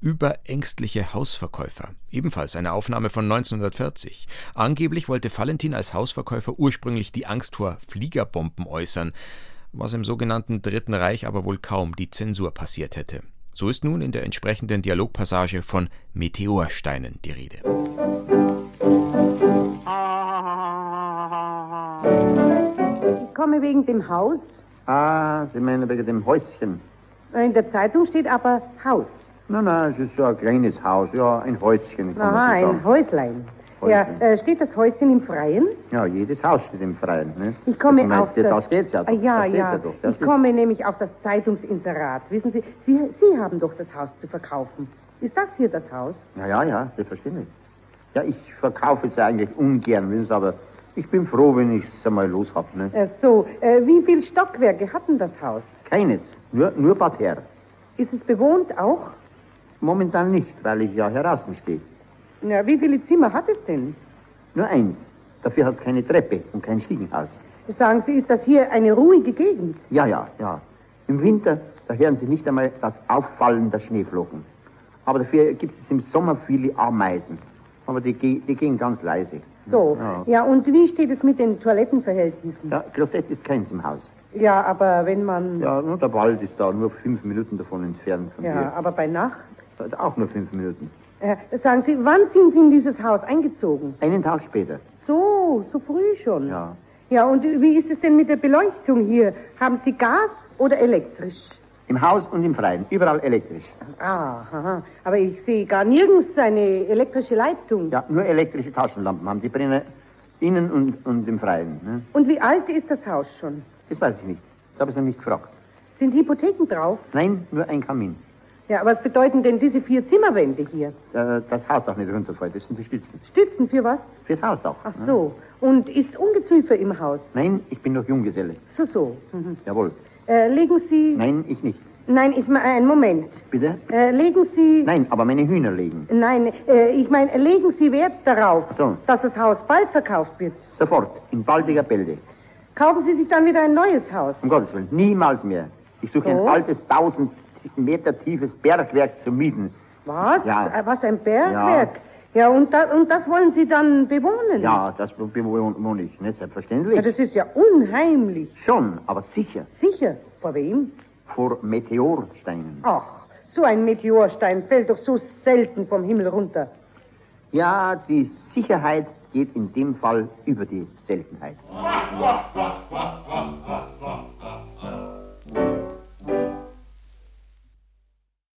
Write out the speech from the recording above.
Überängstliche Hausverkäufer. Ebenfalls eine Aufnahme von 1940. Angeblich wollte Valentin als Hausverkäufer ursprünglich die Angst vor Fliegerbomben äußern, was im sogenannten Dritten Reich aber wohl kaum die Zensur passiert hätte. So ist nun in der entsprechenden Dialogpassage von Meteorsteinen die Rede. Ich komme wegen dem Haus. Ah, Sie meinen wegen dem Häuschen? In der Zeitung steht aber Haus. Nein, nein, es ist so ein kleines Haus, ja, ein Häuschen. kann Aha, ein. Häuslein. Ja, Häuschen. äh, steht das Häuschen im Freien? Ja, jedes Haus steht im Freien. Ne? Ich komme das auf meinst du, das... Da steht's ja. Ah, doch, ja, da steht's ja. doch. Das ich komme nämlich auf das Zeitungsinserat. Wissen Sie, Sie, Sie haben doch das Haus zu verkaufen. Ist das hier das Haus? Ja, ja, ja, selbstverständlich. Ja, ich verkaufe es ja eigentlich ungern, wissen Sie, aber ich bin froh, wenn ich es einmal los hab, ne? Äh, so, äh, wie viele Stockwerke hat denn das Haus? Keines, nur, nur Parterre. Ist es bewohnt auch? Momentan nicht, weil ich ja heraußen stehe. Na, wie viele Zimmer hat es denn? Nur eins. Dafür hat es keine Treppe und kein Stiegenhaus. Sagen Sie, ist das hier eine ruhige Gegend? Ja, ja, ja. Im Winter, da hören Sie nicht einmal das Auffallen der Schneeflocken. Aber dafür gibt es im Sommer viele Ameisen. Aber die, die gehen ganz leise. So, Ja. ja, und wie steht es mit den Toilettenverhältnissen? Ja, Klosett ist keins im Haus. Ja, aber wenn man... Ja, nur der Wald ist da nur fünf Minuten davon entfernt von Ja, aber bei Nacht? Hier. Auch nur fünf Minuten. Äh, sagen Sie, wann sind Sie in dieses Haus eingezogen? Einen Tag später. So, so früh schon. Ja. Ja, und wie ist es denn mit der Beleuchtung hier? Haben Sie Gas oder elektrisch? Im Haus und im Freien. Überall elektrisch. Ah, aber ich sehe gar nirgends eine elektrische Leitung. Ja, nur elektrische Taschenlampen haben die brennen innen und, und im Freien. Ne? Und wie alt ist das Haus schon? Das weiß ich nicht. Das habe ich noch nicht gefragt. Sind Hypotheken drauf? Nein, nur ein Kamin. Ja, was bedeuten denn diese vier Zimmerwände hier? Äh, Das Hausdach nicht runterfällt, das sind die Stützen. Stützen für was? Fürs Hausdach. Ach ne? so. Und ist Ungeziefer im Haus? Nein, ich bin noch Junggeselle. So, so. Mhm. Jawohl. Äh, legen Sie... Nein, ich nicht. Nein, ich meine, einen Moment. Bitte? Äh, legen Sie... Nein, aber meine Hühner legen. Nein, äh, ich meine, legen Sie Wert darauf, So. dass das Haus bald verkauft wird. Sofort, in baldiger Bälde. Kaufen Sie sich dann wieder ein neues Haus. Um Gottes Willen, niemals mehr. Ich suche So? ein altes, tausend Meter tiefes Bergwerk zu mieten. Was? Ja. Äh, Was, ein Bergwerk? Ja, und, da, und das wollen Sie dann bewohnen? Ja, das bewohne ich, ne? Selbstverständlich. Ja, das ist ja unheimlich. Schon, aber sicher. Sicher. Vor wem? Vor Meteorsteinen. Ach, so ein Meteorstein fällt doch so selten vom Himmel runter. Ja, die Sicherheit geht in dem Fall über die Seltenheit.